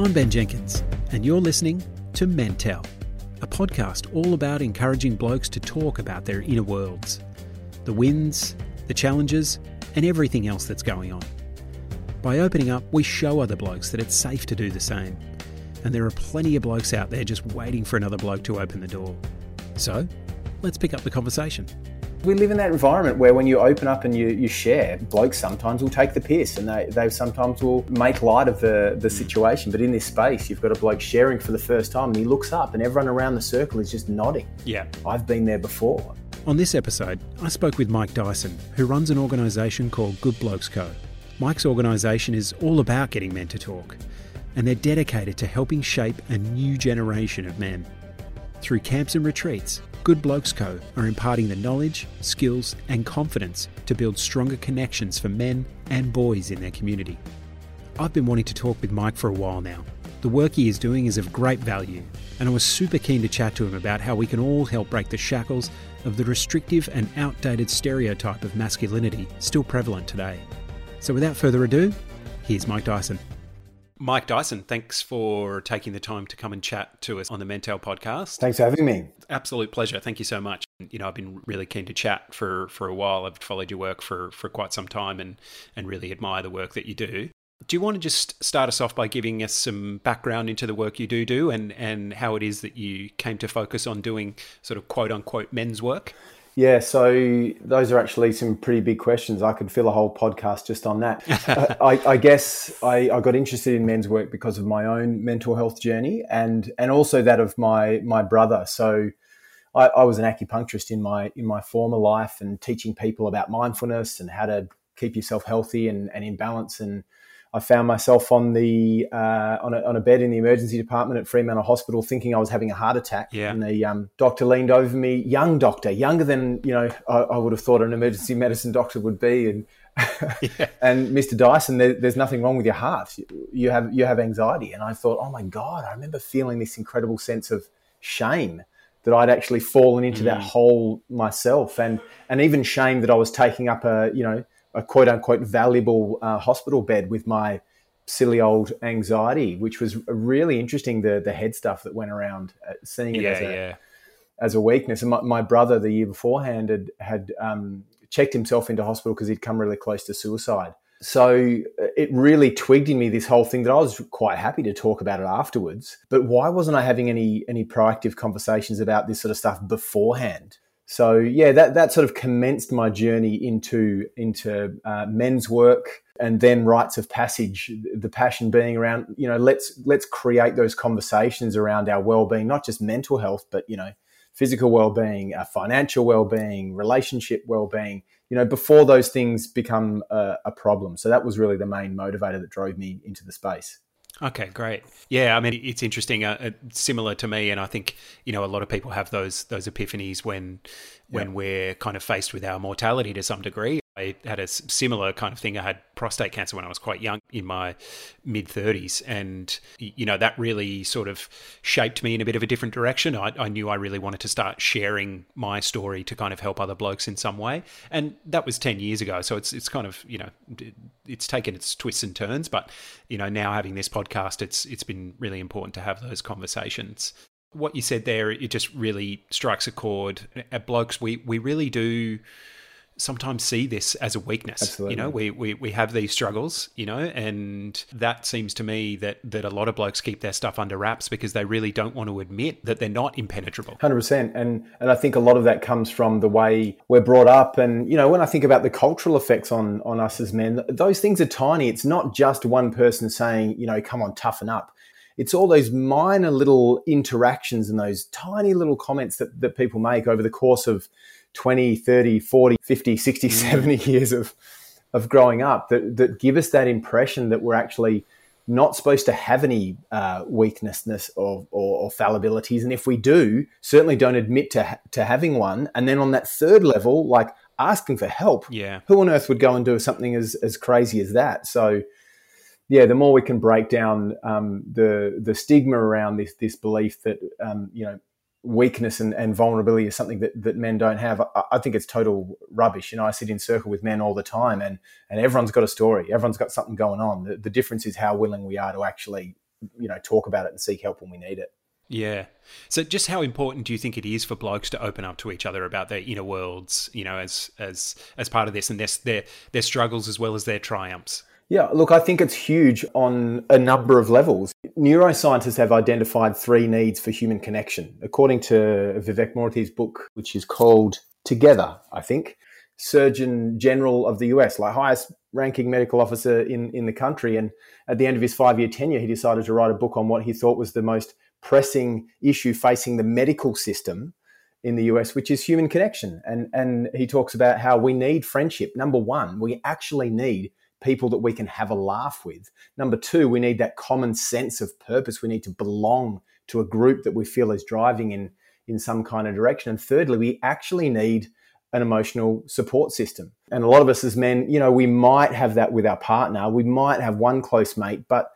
I'm Ben Jenkins, and you're listening to Mentel, a podcast all about encouraging blokes to talk about their inner worlds, the wins, the challenges, and everything else that's going on. By opening up, we show other blokes that it's safe to do the same. And there are plenty of blokes out there just waiting for another bloke to open the door. So, let's pick up the conversation. We live in that environment where when you open up and you, you share, blokes sometimes will take the piss and they, they sometimes will make light of the, the mm. situation. But in this space, you've got a bloke sharing for the first time and he looks up and everyone around the circle is just nodding. Yeah. I've been there before. On this episode, I spoke with Mike Dyson, who runs an organisation called Good Blokes Co. Mike's organisation is all about getting men to talk, and they're dedicated to helping shape a new generation of men. Through camps and retreats, Good Blokes Co. are imparting the knowledge, skills, and confidence to build stronger connections for men and boys in their community. I've been wanting to talk with Mike for a while now. The work he is doing is of great value, and I was super keen to chat to him about how we can all help break the shackles of the restrictive and outdated stereotype of masculinity still prevalent today. So without further ado, here's Mike Dyson. Mike Dyson, thanks for taking the time to come and chat to us on the Mentel podcast. Thanks for having me. Absolute pleasure. Thank you so much. You know, I've been really keen to chat for, for a while. I've followed your work for, for quite some time and, and really admire the work that you do. Do you want to just start us off by giving us some background into the work you do do and, and how it is that you came to focus on doing sort of quote unquote men's work? Yeah, so those are actually some pretty big questions. I could fill a whole podcast just on that. uh, I, I, guess I, I, got interested in men's work because of my own mental health journey and and also that of my my brother. So I, I was an acupuncturist in my in my former life and teaching people about mindfulness and how to keep yourself healthy and, and in balance and I found myself on the uh, on, a, on, a, bed in the emergency department at Fremantle Hospital, thinking I was having a heart attack. Yeah. And the um, doctor leaned over me, young doctor, younger than you know I, I, would have thought an emergency medicine doctor would be. And yeah. and Mr. Dyson, there, there's nothing wrong with your heart. You have you have anxiety. And I thought, oh my god, I remember feeling this incredible sense of shame that I'd actually fallen into mm. that hole myself, and and even shame that I was taking up a you know a quote unquote valuable uh, hospital bed with my silly old anxiety, which was really interesting. The the head stuff that went around, uh, seeing it yeah, as a yeah. as a weakness. And my, my, brother, the year beforehand, had had um, checked himself into hospital because he'd come really close to suicide. So uh, it really twigged in me this whole thing that I was quite happy to talk about it afterwards. But why wasn't I having any any proactive conversations about this sort of stuff beforehand? So yeah, that that sort of commenced my journey into into uh, men's work and then rites of passage. The passion being around you know let's let's create those conversations around our well being, not just mental health, but you know physical well being, financial well being, relationship well being. You know before those things become a, a problem. So that was really the main motivator that drove me into the space. Okay, great. Yeah, I mean, it's interesting. Uh, uh, similar to me, and I think you know a lot of people have those those epiphanies when when we're kind of faced with our mortality to some degree. I had a similar kind of thing. I had prostate cancer when I was quite young, in my mid 30s. And, you know, that really sort of shaped me in a bit of a different direction. I, I, knew I really wanted to start sharing my story to kind of help other blokes in some way. And that was 10 years ago. So it's, it's kind of, you know, it's taken its twists and turns. But, you know, now having this podcast, it's, it's been really important to have those conversations what you said there, it just really strikes a chord. At blokes, we we really do sometimes see this as a weakness. Absolutely. You know, we, we, we have these struggles, you know, and that seems to me that, that a lot of blokes keep their stuff under wraps because they really don't want to admit that they're not impenetrable. 100%. And, and I think a lot of that comes from the way we're brought up. And, you know, when I think about the cultural effects on, on us as men, those things are tiny. It's not just one person saying, you know, come on, toughen up it's all those minor little interactions and those tiny little comments that, that people make over the course of 20, 30, 40, 50, 60, mm. 70 years of, of growing up that, that give us that impression that we're actually not supposed to have any uh, weaknessness or, or, or, fallibilities. And if we do, certainly don't admit to, ha- to having one. And then on that third level, like asking for help, yeah. who on earth would go and do something as, as crazy as that? So, yeah, the more we can break down um, the the stigma around this this belief that um, you know weakness and, and vulnerability is something that, that men don't have. I, I, think it's total rubbish. You know, I sit in circle with men all the time and, and everyone's got a story. Everyone's got something going on. The, the difference is how willing we are to actually you know talk about it and seek help when we need it. Yeah. So, just how important do you think it is for blokes to open up to each other about their inner worlds, you know, as as as part of this, and their their their struggles as well as their triumphs? Yeah, look, I think it's huge on a number of levels. Neuroscientists have identified three needs for human connection, according to Vivek Murthy's book, which is called Together. I think Surgeon General of the US, like highest ranking medical officer in in the country, and at the end of his five year tenure, he decided to write a book on what he thought was the most pressing issue facing the medical system in the US, which is human connection. And, and he talks about how we need friendship. Number one, we actually need people that we can have a laugh with. Number two, we need that common sense of purpose. We need to belong to a group that we feel is driving in, in some kind of direction. And thirdly, we actually need an emotional support system. And a lot of us as men, you know, we might have that with our partner. We might have one close mate, but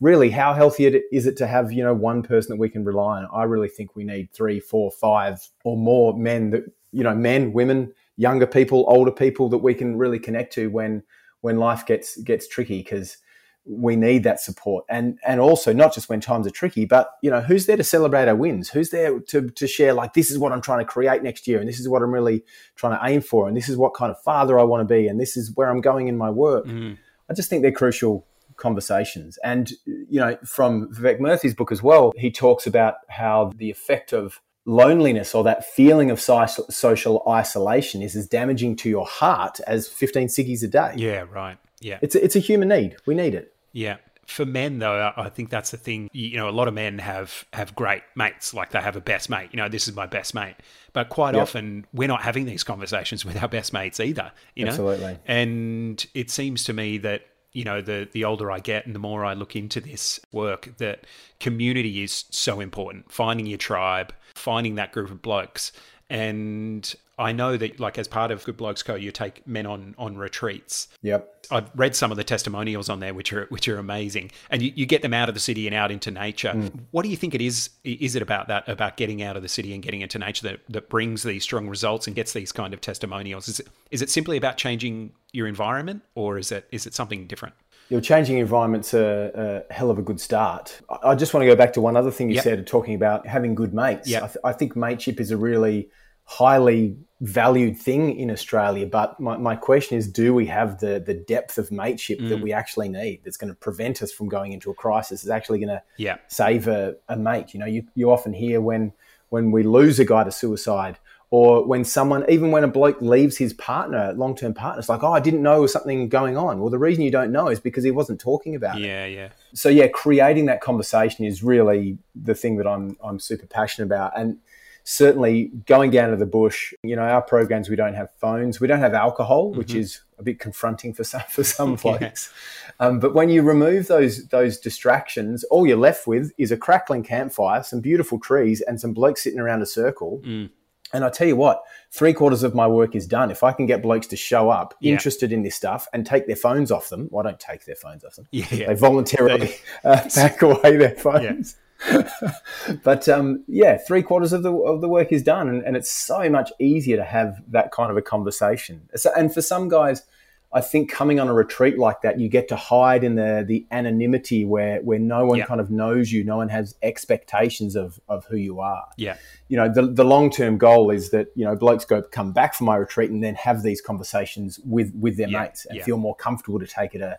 really how healthy is it to have you know one person that we can rely on i really think we need three four five or more men that you know men women younger people older people that we can really connect to when when life gets gets tricky because we need that support and and also not just when times are tricky but you know who's there to celebrate our wins who's there to, to share like this is what i'm trying to create next year and this is what i'm really trying to aim for and this is what kind of father i want to be and this is where i'm going in my work mm. i just think they're crucial conversations. And, you know, from Vivek Murthy's book as well, he talks about how the effect of loneliness or that feeling of social isolation is as damaging to your heart as 15 ciggies a day. Yeah, right. Yeah. It's a, it's a human need. We need it. Yeah. For men, though, I think that's the thing. You know, a lot of men have have great mates, like they have a best mate. You know, this is my best mate. But quite yep. often, we're not having these conversations with our best mates either. You know, absolutely. And it seems to me that you know the the older I get and the more I look into this work that community is so important. Finding your tribe finding that group of blokes and I know that, like, as part of Good Blokes Co, you take men on on retreats. Yep. I've read some of the testimonials on there, which are which are amazing, and you, you get them out of the city and out into nature. Mm. What do you think it is? Is it about that? About getting out of the city and getting into nature that that brings these strong results and gets these kind of testimonials? Is it is it simply about changing your environment, or is it is it something different? Your changing environment's a, a, hell of a good start. I just want to go back to one other thing you yep. said, talking about having good mates. Yep. I, th- I think mateship is a really highly valued thing in Australia. But my, my question is, do we have the the depth of mateship mm. that we actually need that's going to prevent us from going into a crisis? Is actually going to yeah. save a, a mate? You know, you, you often hear when when we lose a guy to suicide or when someone, even when a bloke leaves his partner, long term partner, it's like, oh, I didn't know there was something going on. Well, the reason you don't know is because he wasn't talking about yeah, it. Yeah, yeah. So yeah, creating that conversation is really the thing that I'm I'm super passionate about. And certainly going down to the bush, you know, our programs we don't have phones, we don't have alcohol, mm-hmm. which is a bit confronting for some for some folks. yeah. um, but when you remove those those distractions, all you're left with is a crackling campfire, some beautiful trees, and some blokes sitting around a circle. Mm. And I tell you what, three quarters of my work is done. If I can get blokes to show up, yeah. interested in this stuff, and take their phones off them, well, I don't take their phones off them. Yeah, yeah. They voluntarily uh, back away their phones. but um, yeah, three quarters of the of the work is done, and, and, it's so much easier to have that kind of a conversation. So, and for some guys, I think coming on a retreat like that, you get to hide in the the anonymity where where no one yeah. kind of knows you, no one has expectations of of who you are. Yeah, you know, the the long term goal is that you know blokes go come back from my retreat and then have these conversations with with their yeah. mates and yeah. feel more comfortable to take it a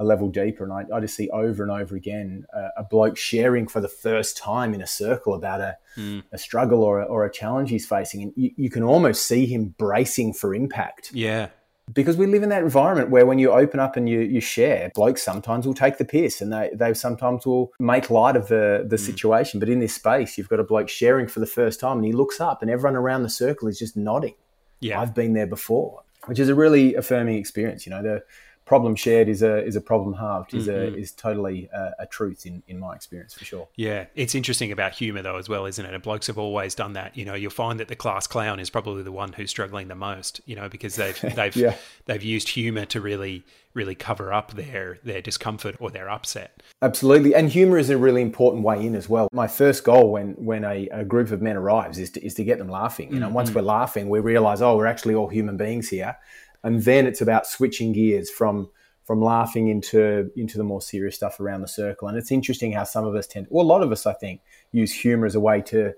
a level deeper. And I, I just see over and over again uh, a bloke sharing for the first time in a circle about a, mm. a struggle or a, or a challenge he's facing. And you, you can almost see him bracing for impact. Yeah because we live in that environment where when you open up and you, you share, blokes sometimes will take the piss and they, they sometimes will make light of the, the mm. situation. But in this space, you've got a bloke sharing for the first time and he looks up and everyone around the circle is just nodding. Yeah. I've been there before, which is a really affirming experience. You know, the, problem shared is a is a problem halved is mm-hmm. a is totally a, a, truth in in my experience for sure. Yeah, it's interesting about humor though as well, isn't it? And blokes have always done that. You know, you'll find that the class clown is probably the one who's struggling the most. You know, because they've they've yeah. they've used humor to really really cover up their their discomfort or their upset. Absolutely, and humor is a really important way in as well. My first goal when when a, a group of men arrives is to, is to get them laughing. You know, mm-hmm. once we're laughing, we realize, oh, we're actually all human beings here and then it's about switching gears from from laughing into into the more serious stuff around the circle. And it's interesting how some of us tend, well, a lot of us, I think, use humor as a way to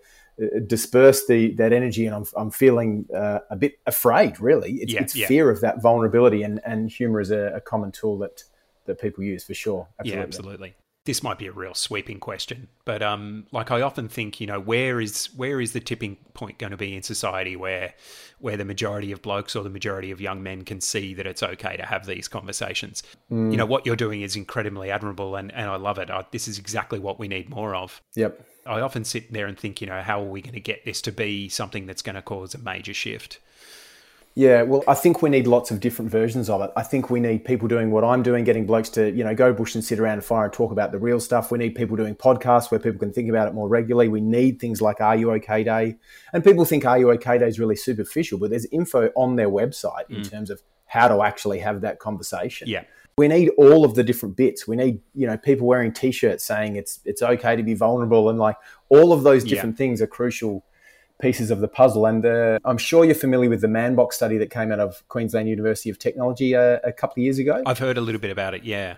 uh, disperse the that energy. And I'm, I'm feeling uh, a bit afraid. Really, it's, Yeah, it's yeah. fear of that vulnerability, and and humor is a, a common tool that that people use for sure. Yeah, absolutely. This might be a real sweeping question, but um, like I often think, you know, where is where is the tipping point going to be in society where where the majority of blokes or the majority of young men can see that it's okay to have these conversations? You know, what you're doing is incredibly admirable, and and I love it. I, this is exactly what we need more of. Yep. I often sit there and think, you know, how are we going to get this to be something that's going to cause a major shift? Yeah, well, I think we need lots of different versions of it. I think we need people doing what I'm doing, getting blokes to, you know, go bush and sit around a fire and talk about the real stuff. We need people doing podcasts where people can think about it more regularly. We need things like Are You OK Day. And people think Are You OK Day is really superficial, but there's info on their website in mm. terms of how to actually have that conversation. Yeah. We need all of the different bits. We need, you know, people wearing t-shirts saying it's it's okay to be vulnerable and like all of those Yeah. different things are crucial pieces of the puzzle. And uh, I'm sure you're familiar with the Manbox study that came out of Queensland University of Technology uh, a couple of years ago. I've heard a little bit about it. Yeah.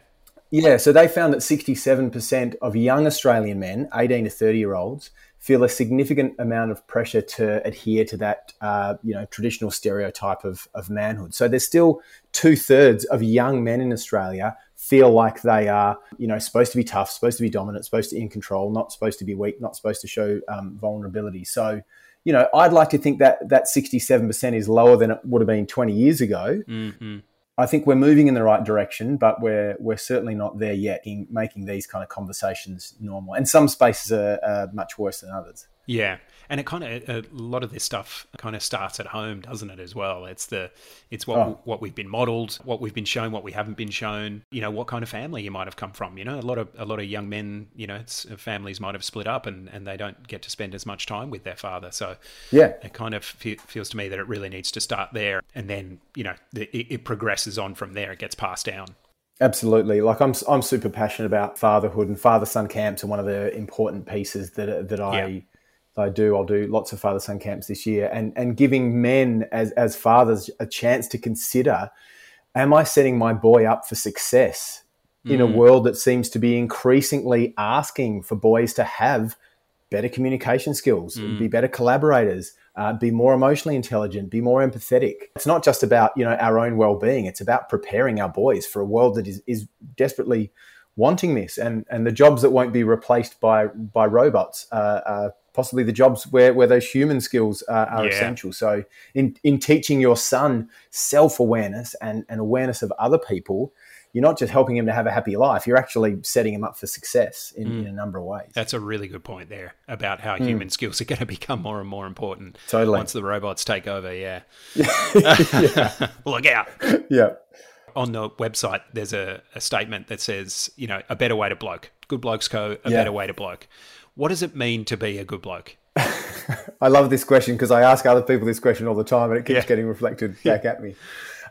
Yeah, so they found that 67% of young Australian men, 18 to 30 year olds, feel a significant amount of pressure to adhere to that, uh, you know, traditional stereotype of, of manhood. So there's still two thirds of young men in Australia feel like they are, you know, supposed to be tough, supposed to be dominant, supposed to be in control, not supposed to be weak, not supposed to show um, vulnerability. So, you know, I'd like to think that that 67% is lower than it would have been 20 years ago. hmm I think we're moving in the right direction, but we're we're certainly not there yet in making these kind of conversations normal. And some spaces are, are much worse than others. Yeah, and it kind of a lot of this stuff kind of starts at home, doesn't it? As well, it's the it's what Oh. what we've been modelled, what we've been shown, what we haven't been shown. You know, what kind of family you might have come from. You know, a lot of a lot of young men, you know, it's, families might have split up and and they don't get to spend as much time with their father. So Yeah, it kind of fe- feels to me that it really needs to start there, and then you know the, it, it progresses on from there. It gets passed down. absolutely. Like I'm I'm super passionate about fatherhood, and father son camps are one of the important pieces that that I. Yeah. That I do. I'll do lots of father son camps this year, and and giving men as as fathers a chance to consider: Am I setting my boy up for success in a world that seems to be increasingly asking for boys to have better communication skills, be better collaborators, uh, be more emotionally intelligent, be more empathetic. It's not just about you know our own well being; it's about preparing our boys for a world that is is desperately wanting this, and and the jobs that won't be replaced by by robots. Uh, uh, Possibly the jobs where, where those human skills are, are Yeah. essential. So, in, in teaching your son self awareness and, and awareness of other people, you're not just helping him to have a happy life, you're actually setting him up for success in, mm. in a number of ways. That's a really good point there about how mm. human skills are going to become more and more important Totally. once the robots take over. Yeah. yeah. Look out. yeah. On the website, there's a, a statement that says, you know, a better way to bloke. Good Blokes Co., a Yeah. better way to bloke. What does it mean to be a good bloke? I love this question because I ask other people this question all the time and it keeps Yeah. getting reflected back at me.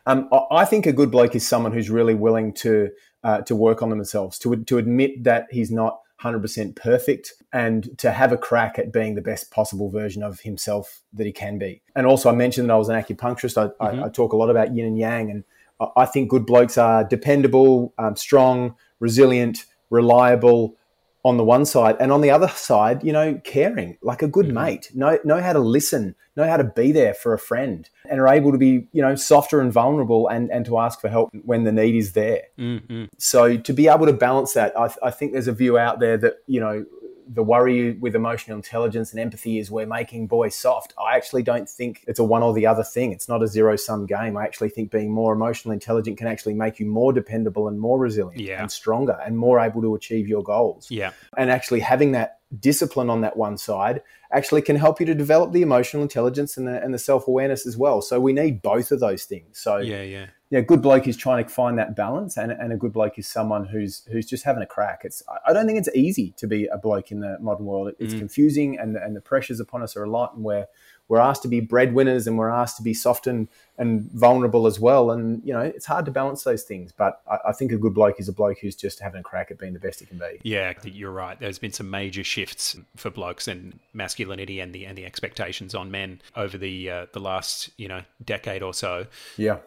Um, I- think a good bloke is someone who's really willing to uh, to work on themselves, to to admit that he's not 100% perfect, and to have a crack at being the best possible version of himself that he can be. And also, I mentioned that I was an acupuncturist. I, I, I talk a lot about yin and yang, and I- I think good blokes are dependable, um, strong, resilient, reliable, on the one side and on the other side you know caring like a good mate know know how to listen know how to be there for a friend and are able to be you know softer and vulnerable and and to ask for help when the need is there Mm-hmm. so to be able to balance that I, I think there's a view out there that you know the worry with emotional intelligence and empathy is we're making boys soft. I actually don't think it's a one or the other thing. It's not a zero sum game. I actually think being more emotionally intelligent can actually make you more dependable and more resilient Yeah. and stronger and more able to achieve your goals Yeah. and actually having that discipline on that one side actually can help you to develop the emotional intelligence and the, and the self-awareness as well so we need both of those things so Yeah. Yeah. Yeah good bloke is trying to find that balance and, and a good bloke is someone who's who's just having a crack it's I- don't think it's easy to be a bloke in the modern world It- it's confusing and and the pressures upon us are a lot and we're we're asked to be breadwinners and we're asked to be soft and, and vulnerable as well. And, you know, it's hard to balance those things. But I, I think a good bloke is a bloke who's just having a crack at being the best he can be. Yeah, you're right. There's been some major shifts for blokes and masculinity and the and the expectations on men over the uh, the last you know decade or so. Yeah.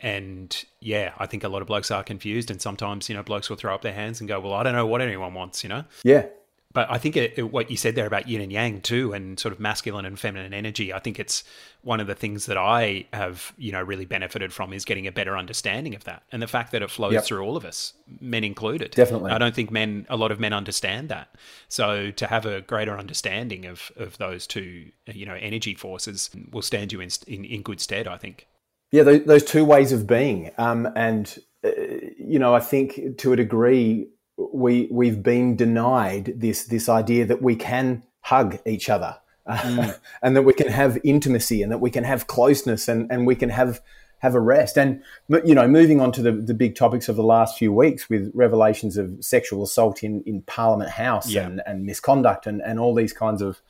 And yeah, I think a lot of blokes are confused, and sometimes you know blokes will throw up their hands and go, "Well, I don't know what anyone wants," you know. Yeah, but I think it, it, what you said there about yin and yang too, and sort of masculine and feminine energy, I think it's one of the things that I have, you know, really benefited from is getting a better understanding of that, and the fact that it flows yep. through all of us, men included. Definitely, I don't think men, a lot of men understand that. So to have a greater understanding of of those two, you know, energy forces will stand you in in, in good stead. I think. Yeah, those, those two ways of being, um, and uh, you know, I think to a degree we we've been denied this this idea that we can hug each other mm. and that we can have intimacy and that we can have closeness and, and we can have have a rest and you know moving on to the, the big topics of the last few weeks with revelations of sexual assault in, in parliament house yeah. and, and misconduct and, and all these kinds of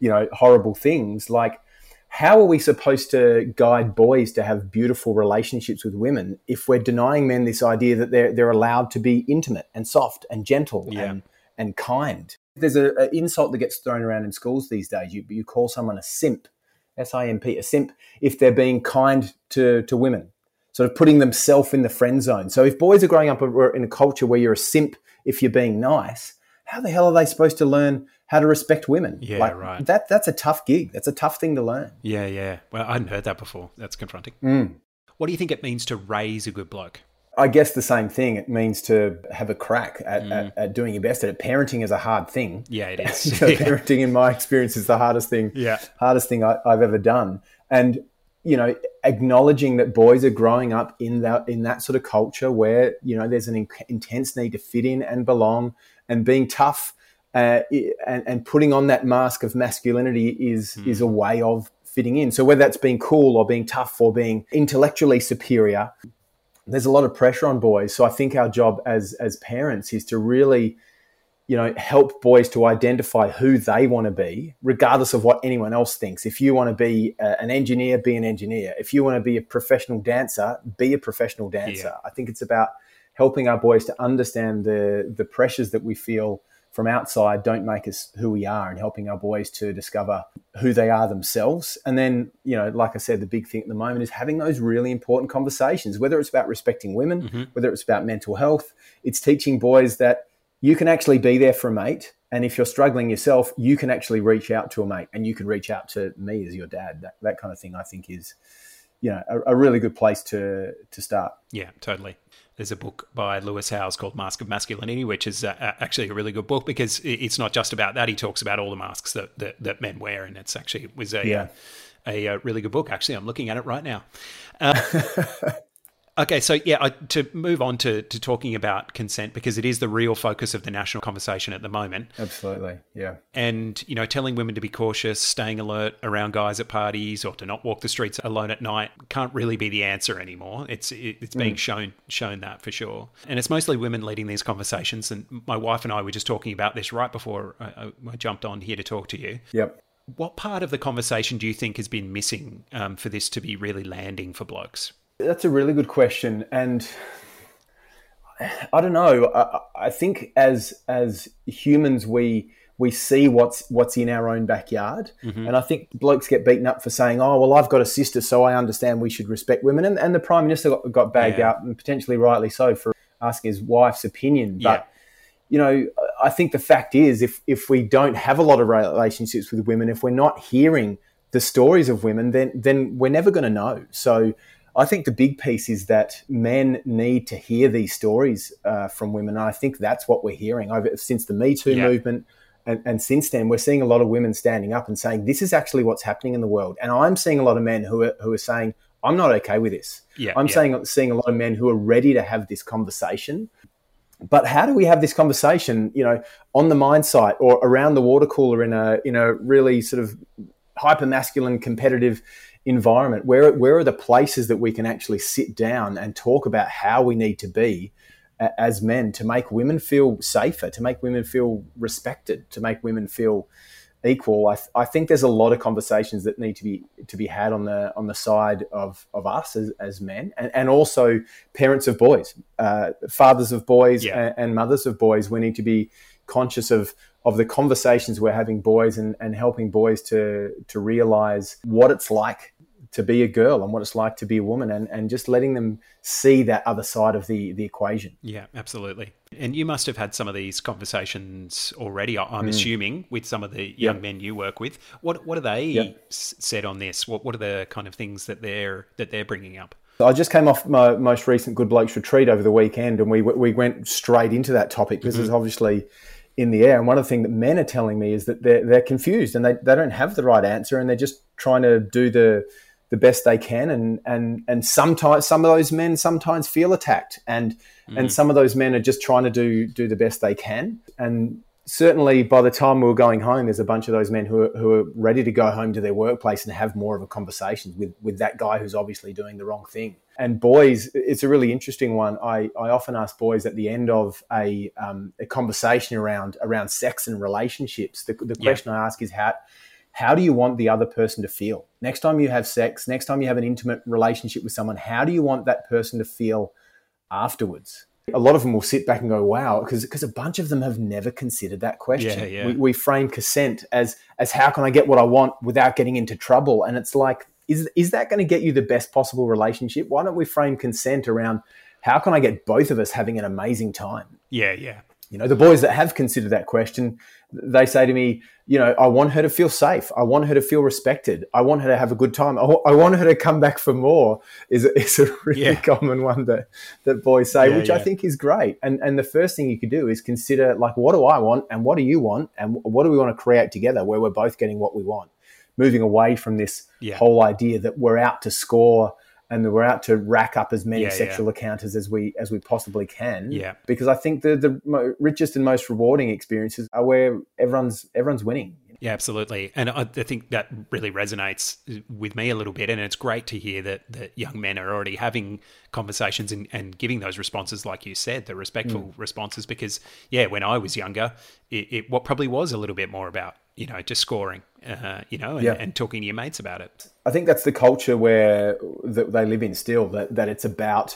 you know horrible things like how are we supposed to guide boys to have beautiful relationships with women if we're denying men this idea that they're they're allowed to be intimate and soft and gentle yeah. and and kind? There's an insult that gets thrown around in schools these days. You you call someone a simp, S I M P, a simp, if they're being kind to to women, sort of putting themselves in the friend zone. So if boys are growing up in a culture where you're a simp if you're being nice, how the hell are they supposed to learn how to respect women? Yeah, like, right. That that's a tough gig. That's a tough thing to learn. Yeah, yeah. Well, I hadn't heard that before. That's confronting. Mm. What do you think it means to raise a good bloke? I guess the same thing. It means to have a crack at, mm. at, at, doing your best at it. Parenting is a hard thing. Yeah, it is. you know, parenting, in my experience, is the hardest thing. Yeah, hardest thing I, I've ever done. And you know, acknowledging that boys are growing up in that in that sort of culture where you know there's an in- intense need to fit in and belong, and being tough uh, and, and, putting on that mask of masculinity is mm. is a way of fitting in. So whether that's being cool or being tough or being intellectually superior, there's a lot of pressure on boys. So I think our job as as parents is to really, you know, help boys to identify who they want to be, regardless of what anyone else thinks. If you want to be a, an engineer, be an engineer. If you want to be a professional dancer, be a professional dancer. Yeah. I think it's about helping our boys to understand the the pressures that we feel from outside don't make us who we are and helping our boys to discover who they are themselves. And then, you know, like I said, the big thing at the moment is having those really important conversations, whether it's about respecting women, mm-hmm. whether it's about mental health. It's teaching boys that you can actually be there for a mate. And if you're struggling yourself, you can actually reach out to a mate and you can reach out to me as your dad. That, that kind of thing, I think, is, you know, a, a really good place to, to start. Yeah, totally there's a book by Lewis Howes called Mask of Masculinity, which is uh, actually a really good book because it's not just about that. He talks about all the masks that, that, that men wear, and it's actually it was a, yeah. a, a, really good book. Actually, I'm looking at it right now. Uh, Okay, so yeah, I, to move on to, to talking about consent because it is the real focus of the national conversation at the moment. Absolutely, yeah. And you know, telling women to be cautious, staying alert around guys at parties, or to not walk the streets alone at night can't really be the answer anymore. It's it, it's being mm. shown shown that for sure, and it's mostly women leading these conversations. And my wife and I were just talking about this right before I, I jumped on here to talk to you. Yep. What part of the conversation do you think has been missing um, for this to be really landing for blokes? That's a really good question, and I don't know. I, I, think as as humans, we we see what's what's in our own backyard, mm-hmm. and I think blokes get beaten up for saying, "Oh, well, I've got a sister, so I understand we should respect women." And, and the prime minister got, got bagged yeah. up, and potentially rightly so, for asking his wife's opinion. But yeah. you know, I think the fact is, if if we don't have a lot of relationships with women, if we're not hearing the stories of women, then then we're never going to know. So I think the big piece is that men need to hear these stories uh, from women. And I think that's what we're hearing over since the Me Too yeah. movement. And, and, since then, we're seeing a lot of women standing up and saying, this is actually what's happening in the world. And I'm seeing a lot of men who are, who are saying, I'm not okay with this. Yeah, I'm yeah. saying, seeing a lot of men who are ready to have this conversation. But how do we have this conversation, you know, on the mine site or around the water cooler in a in a really sort of hyper masculine competitive environment? Where where are the places that we can actually sit down and talk about how we need to be as men to make women feel safer, to make women feel respected, to make women feel equal. I, th- I think there's a lot of conversations that need to be to be had on the on the side of, of us as, as men and, and also parents of boys, uh, fathers of boys yeah. and, and mothers of boys. We need to be conscious of of the conversations we're having boys and, and helping boys to to realize what it's like to be a girl and what it's like to be a woman and, and just letting them see that other side of the, the equation. Yeah, absolutely. And you must have had some of these conversations already, I'm mm. assuming, with some of the young yep. men you work with. What what are they yep. said on this? What what are the kind of things that they're that they're bringing up? I just came off my most recent Good Blokes retreat over the weekend, and we we went straight into that topic because mm-hmm. it's obviously in the air. And one of the things that men are telling me is that they're they're confused and they, they don't have the right answer, and they're just trying to do the the best they can and and and sometimes some of those men sometimes feel attacked and mm. and some of those men are just trying to do do the best they can and certainly by the time we were going home there's a bunch of those men who are, who are ready to go home to their workplace and have more of a conversation with with that guy who's obviously doing the wrong thing and boys it's a really interesting one i i often ask boys at the end of a um, a conversation around around sex and relationships the, the question yeah. i ask is how how do you want the other person to feel? Next time you have sex, next time you have an intimate relationship with someone, how do you want that person to feel afterwards? A lot of them will sit back and go, wow, because a bunch of them have never considered that question. Yeah, yeah. We, we frame consent as, as how can I get what I want without getting into trouble? And it's like, is, is that going to get you the best possible relationship? Why don't we frame consent around how can I get both of us having an amazing time? Yeah, yeah. You know, the boys that have considered that question, they say to me, you know, I want her to feel safe. I want her to feel respected. I want her to have a good time. I, want her to come back for more. Is is a really yeah. common one that that boys say, yeah, which yeah. I think is great. And and the first thing you could do is consider like, what do I want, and what do you want, and what do we want to create together, where we're both getting what we want. Moving away from this whole idea that we're out to score and we're out to rack up as many yeah, sexual yeah. encounters as we as we possibly can. Yeah, because I think the the mo- richest and most rewarding experiences are where everyone's everyone's winning. Yeah, absolutely, and I, I think that really resonates with me a little bit, and it's great to hear that that young men are already having conversations and, and giving those responses, like you said, the respectful mm. responses. Because yeah, when I was younger, it, it what probably was a little bit more about you know just scoring uh, you know, and, yeah. and, talking to your mates about it. I think that's the culture where that they live in still. That that it's about,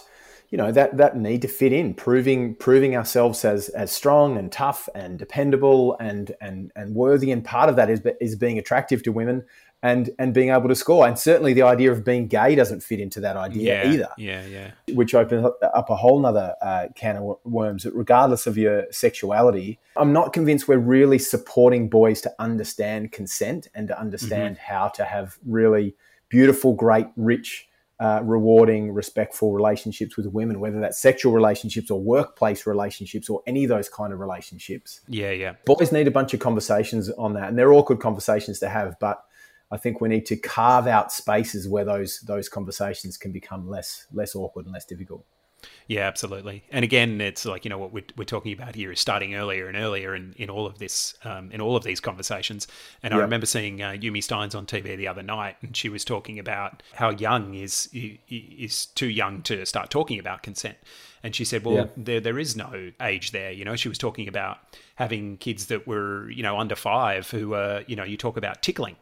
you know, that that need to fit in, proving proving ourselves as as strong and tough and dependable and and and worthy. And part of that is is being attractive to women and and being able to score. And certainly the idea of being gay doesn't fit into that idea yeah, either. Yeah, yeah. Which opens up a whole nother uh, can of worms. That regardless of your sexuality, I'm not convinced we're really supporting boys to understand consent and to understand mm-hmm. how to have really beautiful, great, rich. Uh, rewarding, respectful relationships with women, whether that's sexual relationships or workplace relationships or any of those kind of relationships. Yeah, yeah. Boys need a bunch of conversations on that, and they're awkward conversations to have. But I think we need to carve out spaces where those those conversations can become less less awkward and less difficult. Yeah, absolutely. And again, it's like you know what we're, we're talking about here is starting earlier and earlier in, in all of this um, in all of these conversations. And I remember seeing uh, Yumi Stynes on TV the other night, and she was talking about how young is is too young to start talking about consent. And she said, "Well, yeah. there there is no age there." You know, she was talking about having kids that were you know under five who uh, you know you talk about tickling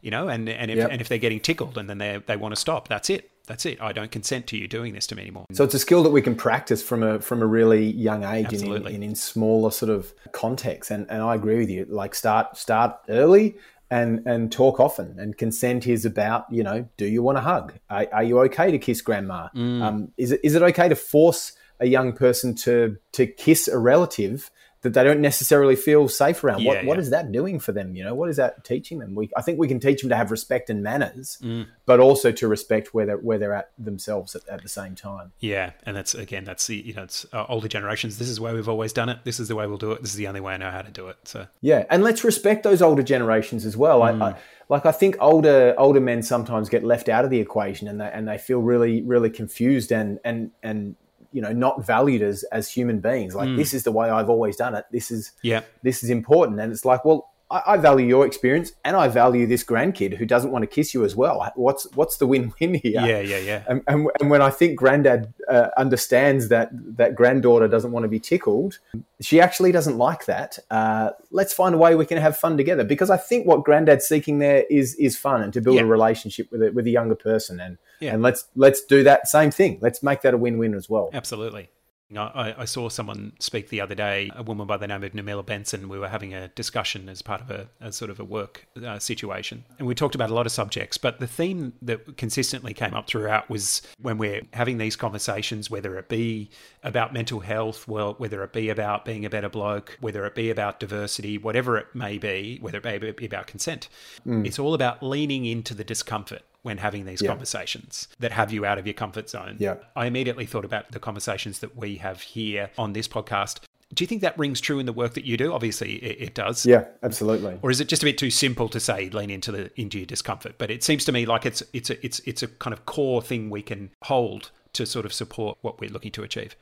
you know, and and if, yep. and if they're getting tickled and then they they want to stop, that's it. That's it. I don't consent to you doing this to me anymore. So it's a skill that we can practice from a from a really young age and in, in, in smaller sort of contexts. And and I agree with you. Like start start early and and talk often. And consent is about you know, do you want a hug? Are, are you okay to kiss grandma? Mm. Um, is it is it okay to force a young person to to kiss a relative that they don't necessarily feel safe around. Yeah, what, yeah. what is that doing for them? You know, what is that teaching them? We, I think we can teach them to have respect and manners, mm. but also to respect where they're where they're at themselves at, at, the same time. Yeah, and that's again, that's the you know, it's uh, older generations. This is the way we've always done it. This is the way we'll do it. This is the only way I know how to do it. So yeah, and let's respect those older generations as well. Mm. I, I, like I think older older men sometimes get left out of the equation, and they and they feel really really confused and and and you know not valued as as human beings. Like mm. this is the way i've always done it. This is yeah. this is important. And it's like well I, I, value your experience and I value this grandkid who doesn't want to kiss you as well. What's what's the win win here? Yeah, yeah, yeah. And, and, and when I think granddad uh, understands that that granddaughter doesn't want to be tickled, she actually doesn't like that. Uh, let's find a way we can have fun together because I think what granddad's seeking there is is fun and to build yeah. a relationship with a, with a younger person and yeah. and let's let's do that same thing. Let's make that a win win as well. Absolutely. I, I, saw someone speak the other day, a woman by the name of Namila Benson. We were having a discussion as part of a, a sort of a work uh, situation. And we talked about a lot of subjects, but the theme that consistently came up throughout was when we're having these conversations, whether it be about mental health, well, whether it be about being a better bloke, whether it be about diversity, whatever it may be, whether it may be about consent, mm. it's all about leaning into the discomfort when having these yeah. conversations that have you out of your comfort zone. Yeah. I immediately thought about the conversations that we have here on this podcast. Do you think that rings true in the work that you do? Obviously, it, it, does. Yeah, absolutely. Or is it just a bit too simple to say lean into the into your discomfort? But it seems to me like it's it's a it's it's a kind of core thing we can hold to sort of support what we're looking to achieve.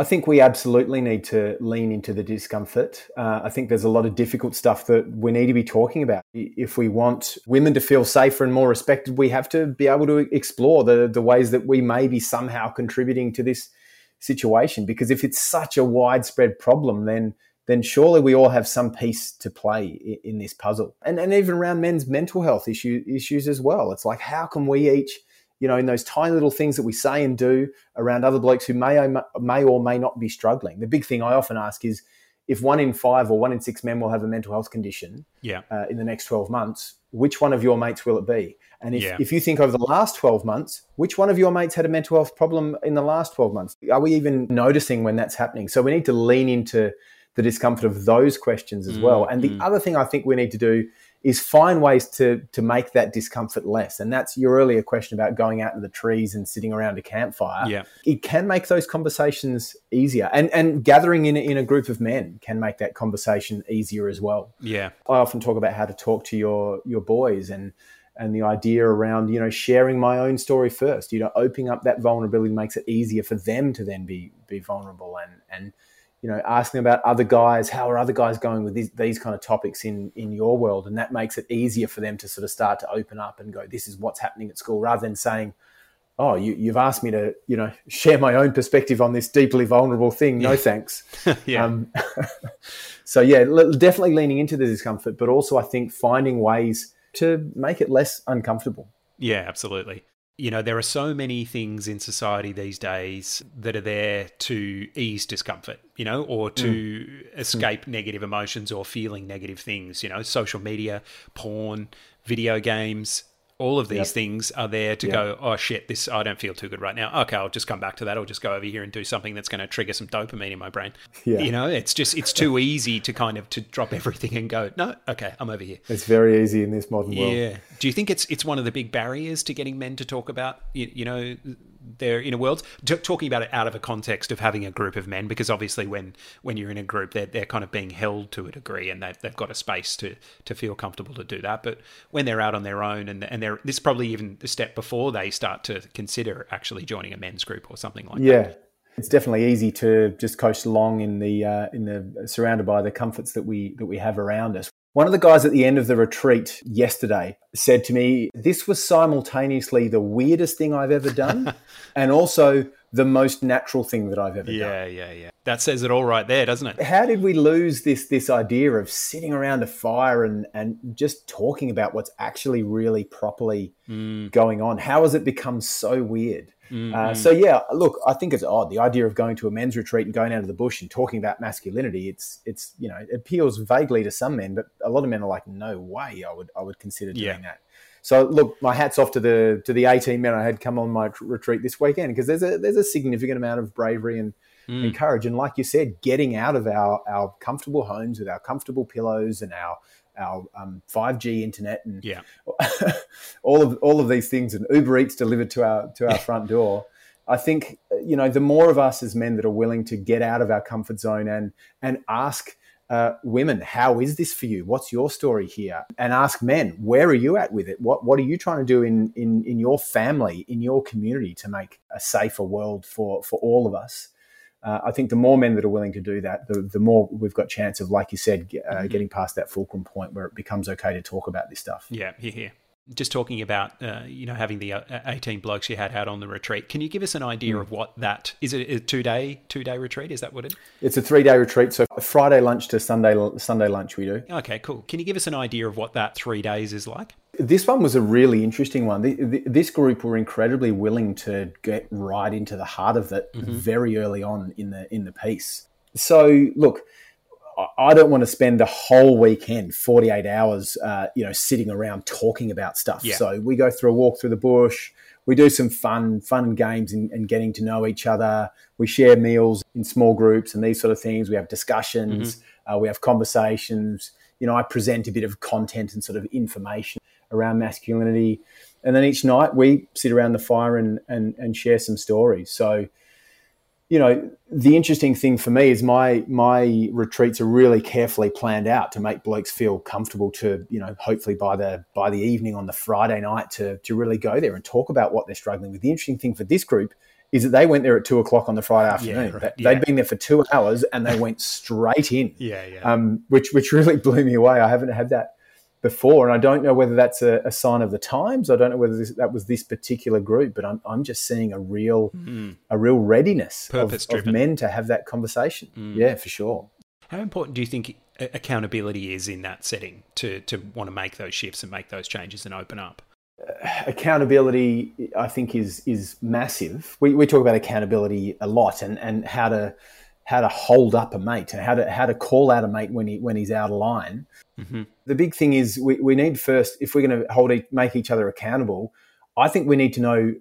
I think we absolutely need to lean into the discomfort. Uh, I think there's a lot of difficult stuff that we need to be talking about. If we want women to feel safer and more respected, we have to be able to explore the, the ways that we may be somehow contributing to this situation. Because if it's such a widespread problem, then then surely we all have some piece to play in, this puzzle. And, and even around men's mental health issue, issues as well. It's like, how can we each you know, in those tiny little things that we say and do around other blokes who may or may or may not be struggling. The big thing I often ask is if one in five or one in six men will have a mental health condition yeah. uh, in the next 12 months, which one of your mates will it be? And if, yeah. if you think over the last 12 months, which one of your mates had a mental health problem in the last 12 months? Are we even noticing when that's happening? So we need to lean into the discomfort of those questions as mm, well. And the mm. other thing I think we need to do is find ways to to make that discomfort less. And that's your earlier question about going out in the trees and sitting around a campfire. Yeah. It can make those conversations easier. And and gathering in in a group of men can make that conversation easier as well. Yeah. I often talk about how to talk to your your boys and and the idea around you know sharing my own story first you know opening up that vulnerability makes it easier for them to then be be vulnerable and and you know, asking about other guys, how are other guys going with these, these kind of topics in in your world, and that makes it easier for them to sort of start to open up and go, this is what's happening at school, rather than saying, oh, you, you've asked me to, you know, share my own perspective on this deeply vulnerable thing. No, thanks. yeah. Um, so yeah, definitely leaning into the discomfort, but also I think finding ways to make it less uncomfortable. Yeah, absolutely you know, there are so many things in society these days that are there to ease discomfort, you know, or to mm. escape mm. negative emotions or feeling negative things, you know, social media, porn, video games, all of these yep. things are there to yep. go oh shit this i don't feel too good right now okay i'll just come back to that i'll just go over here and do something that's going to trigger some dopamine in my brain yeah. you know it's just it's too easy to kind of to drop everything and go no okay i'm over here it's very easy in this modern world yeah do you think it's it's one of the big barriers to getting men to talk about you, you know their inner worlds. T- talking about it out of a context of having a group of men, because obviously when when you're in a group, they're they're kind of being held to a degree, and they've they've got a space to to feel comfortable to do that. But when they're out on their own, and and they're this is probably even a step before they start to consider actually joining a men's group or something like yeah. that. It's definitely easy to just coast along in the uh, in the surrounded by the comforts that we that we have around us. One of the guys at the end of the retreat yesterday said to me, This was simultaneously the weirdest thing I've ever done and also the most natural thing that I've ever yeah, done. Yeah, yeah, yeah. That says it all right there, doesn't it? How did we lose this this idea of sitting around a fire and, and just talking about what's actually really properly mm. going on? How has it become so weird? Mm-hmm. Uh, so yeah, look, I think it's odd the idea of going to a men's retreat and going out of the bush and talking about masculinity. It's it's you know it appeals vaguely to some men, but a lot of men are like, no way, I would I would consider doing yeah. that. So look, my hats off to the to the eighteen men I had come on my retreat this weekend because there's a there's a significant amount of bravery and, mm. and courage, and like you said, getting out of our our comfortable homes with our comfortable pillows and our our um, 5G internet and yeah. all of all of these things and Uber Eats delivered to our to our front door. I think you know the more of us as men that are willing to get out of our comfort zone and and ask uh, women, how is this for you? What's your story here? And ask men, where are you at with it? What what are you trying to do in in in your family, in your community, to make a safer world for for all of us? Uh, I think the more men that are willing to do that, the, the more we've got chance of, like you said, uh, mm-hmm. getting past that fulcrum point where it becomes okay to talk about this stuff. Yeah, here, here. Just talking about, uh, you know, having the uh, 18 blokes you had out on the retreat. Can you give us an idea mm. of what that is? It a two day two day retreat? Is that what it? It's a three day retreat. So Friday lunch to Sunday Sunday lunch we do. Okay, cool. Can you give us an idea of what that three days is like? This one was a really interesting one. This group were incredibly willing to get right into the heart of it mm-hmm. very early on in the in the piece. So, look, I don't want to spend the whole weekend, 48 hours, uh, you know, sitting around talking about stuff. Yeah. So we go through a walk through the bush. We do some fun, fun games and, and, getting to know each other. We share meals in small groups and these sort of things. We have discussions. Mm-hmm. Uh, we have conversations. You know, I present a bit of content and sort of information around masculinity. And then each night we sit around the fire and, and, and share some stories. So, you know, the interesting thing for me is my my retreats are really carefully planned out to make blokes feel comfortable to, you know, hopefully by the by the evening on the Friday night to to really go there and talk about what they're struggling with. The interesting thing for this group is that they went there at two o'clock on the Friday afternoon. Yeah, right. They'd been there for two hours and they went straight in. Yeah, yeah. Um, which which really blew me away. I haven't had that before, and I don't know whether that's a, a sign of the times. I don't know whether this, that was this particular group, but I'm, I'm just seeing a real mm. a real readiness of, of, men to have that conversation. Mm. Yeah, for sure. How important do you think accountability is in that setting to to want to make those shifts and make those changes and open up? Uh, accountability, I think, is is massive. We, we talk about accountability a lot, and and how to how to hold up a mate, and how to how to call out a mate when he when he's out of line. Mm-hmm. The big thing is we, we need first, if we're going to hold each make each other accountable, I think we need to know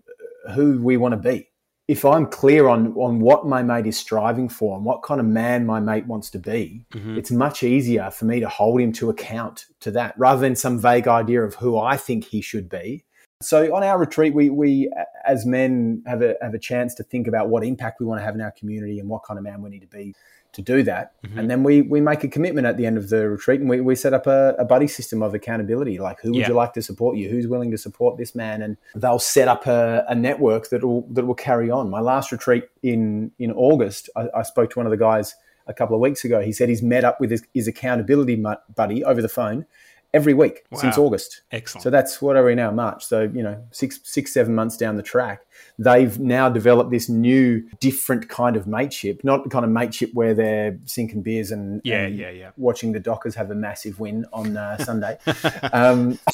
who we want to be. If I'm clear on on what my mate is striving for and what kind of man my mate wants to be, mm-hmm. it's much easier for me to hold him to account to that rather than some vague idea of who I think he should be. So on our retreat, we, we as men have a, have a chance to think about what impact we want to have in our community and what kind of man we need to be to do that. Mm-hmm. And then we, we make a commitment at the end of the retreat and we, we set up a, a buddy system of accountability. Like who would yeah. you like to support you? Who's willing to support this man? And they'll set up a, a network that will, that will carry on. My last retreat in, in August, I, I spoke to one of the guys a couple of weeks ago. He said he's met up with his, his accountability buddy over the phone every week wow. since August. Excellent. So that's what are we now? March. So you know, six, six, seven months down the track, they've now developed this new, different kind of mateship. Not the kind of mateship where they're sinking beers and yeah, and yeah, yeah, watching the Dockers have a massive win on uh, Sunday. um,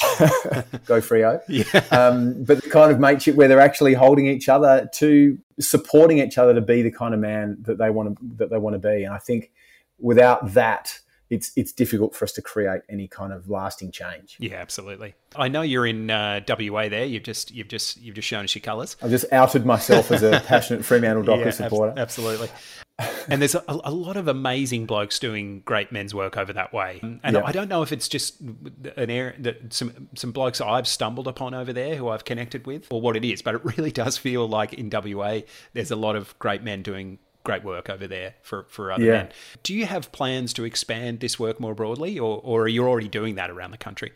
go Freo. Yeah. Um, but the kind of mateship where they're actually holding each other to supporting each other to be the kind of man that they want to that they want to be. And I think without that it's it's difficult for us to create any kind of lasting change. Yeah, absolutely. I know you're in uh, WA. There, you've just you've just you've just shown us your colours. I've just outed myself as a passionate Fremantle Dockers yeah, supporter. Ab- absolutely. and there's a, a, lot of amazing blokes doing great men's work over that way. And yeah. I don't know if it's just an area that some some blokes I've stumbled upon over there who I've connected with, or what it is. But it really does feel like in WA there's a lot of great men doing great work over there for, for other yeah. men. Do you have plans to expand this work more broadly, or, or are you already doing that around the country?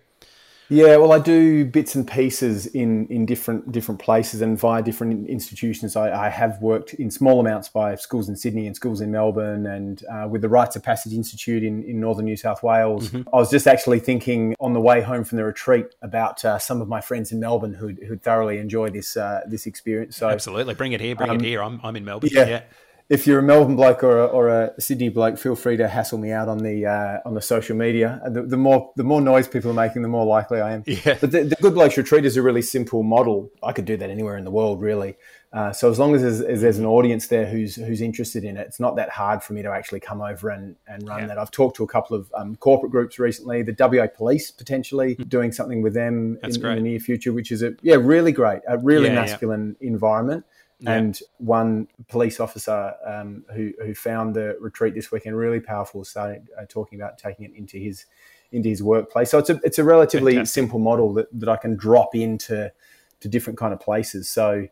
Yeah, well, I do bits and pieces in, in different different places and via different institutions. I, I have worked in small amounts by schools in Sydney and schools in Melbourne, and uh, with the Rites of Passage Institute in, in northern New South Wales. Mm-hmm. I was just actually thinking on the way home from the retreat about uh, some of my friends in Melbourne who'd, who'd thoroughly enjoy this uh, this experience. So absolutely, bring it here, bring um, it here. I'm, I'm in Melbourne. yeah. yeah if you're a Melbourne bloke or a, or a, Sydney bloke, feel free to hassle me out on the uh, on the social media. The, the, more the more noise people are making, the more likely I am. Yeah. But the, the Good Blokes Retreat is a really simple model. I could do that anywhere in the world, really. Uh, so as long as there's, as there's, an audience there who's who's interested in it, it's not that hard for me to actually come over and, and run yeah. that. I've talked to a couple of um, corporate groups recently, the WA Police potentially mm. doing something with them in, in, the near future, which is a yeah really great, a really yeah, masculine environment. Yeah. And one police officer um, who, who found the retreat this weekend really powerful, started uh, talking about taking it into his into his workplace. So it's a it's a relatively Fantastic. simple model that, that I can drop into to different kind of places. So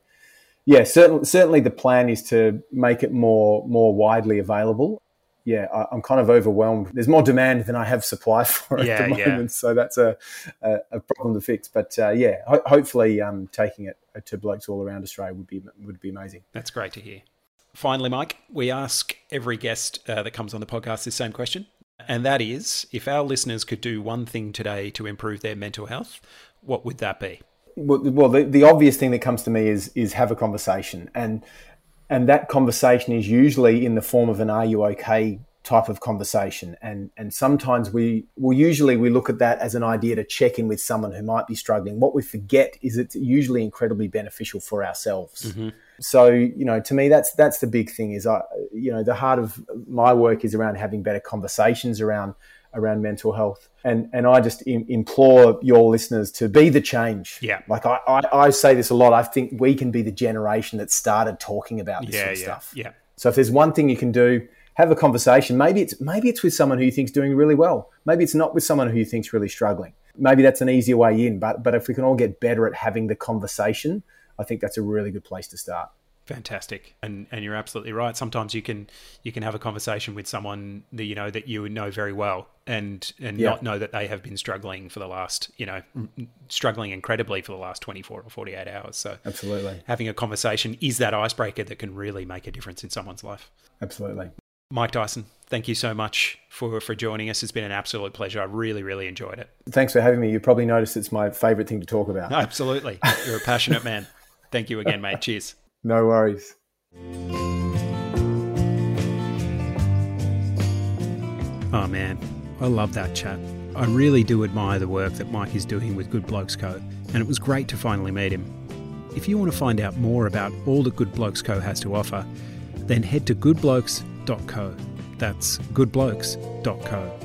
yeah, certainly certainly the plan is to make it more more widely available yeah, I, am kind of overwhelmed. There's more demand than I have supply for yeah, at the moment, yeah. so that's a, a, a, problem to fix. But uh, yeah, ho- hopefully, um, taking it to blokes all around Australia would be would be amazing. That's great to hear. Finally, Mike, we ask every guest uh, that comes on the podcast this same question, and that is: if our listeners could do one thing today to improve their mental health, what would that be? Well, well the, the obvious thing that comes to me is is have a conversation and and that conversation is usually in the form of an "Are you okay?" type of conversation and and sometimes we well usually we look at that as an idea to check in with someone who might be struggling what we forget is it's usually incredibly beneficial for ourselves mm-hmm. so you know to me that's that's the big thing is i you know the heart of my work is around having better conversations around around mental health and and i just Im- implore your listeners to be the change yeah like I, I, I say this a lot i think we can be the generation that started talking about this yeah, sort of yeah, stuff yeah so if there's one thing you can do have a conversation. Maybe it's maybe it's with someone who you think's doing really well. Maybe it's not with someone who you think's really struggling. Maybe that's an easier way in. But but if we can all get better at having the conversation, I think that's a really good place to start. Fantastic, and and you're absolutely right. Sometimes you can you can have a conversation with someone that you know that you know very well, and and yeah. not know that they have been struggling for the last you know struggling incredibly for the last 24 or 48 hours. So absolutely, having a conversation is that icebreaker that can really make a difference in someone's life. Absolutely. Mike Dyson, thank you so much for, for joining us. It's been an absolute pleasure. I really, really enjoyed it. Thanks for having me. You probably noticed it's my favorite thing to talk about. Absolutely. You're a passionate man. Thank you again, mate. Cheers. No worries. Oh, man. I love that chat. I really do admire the work that Mike is doing with Good Blokes Co., and it was great to finally meet him. If you want to find out more about all that Good Blokes Co. has to offer, then head to goodblokes.co. That's goodblokes.co.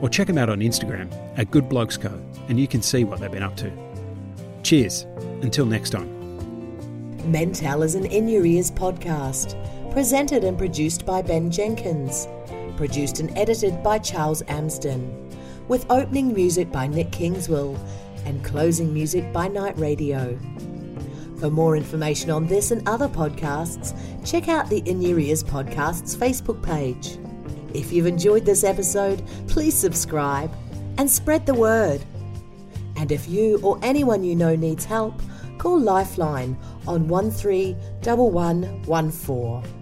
Or check them out on Instagram at goodblokesco and you can see what they've been up to. Cheers. Until next time. Mental is an In Your Ears podcast, presented and produced by Ben Jenkins, produced and edited by Charles Amsden, with opening music by Nick Kingswell and closing music by Night Radio. For more information on this and other podcasts, check out the In Your Ears Podcasts Facebook page. If you've enjoyed this episode, please subscribe and spread the word. And if you or anyone you know needs help, call Lifeline on 131114.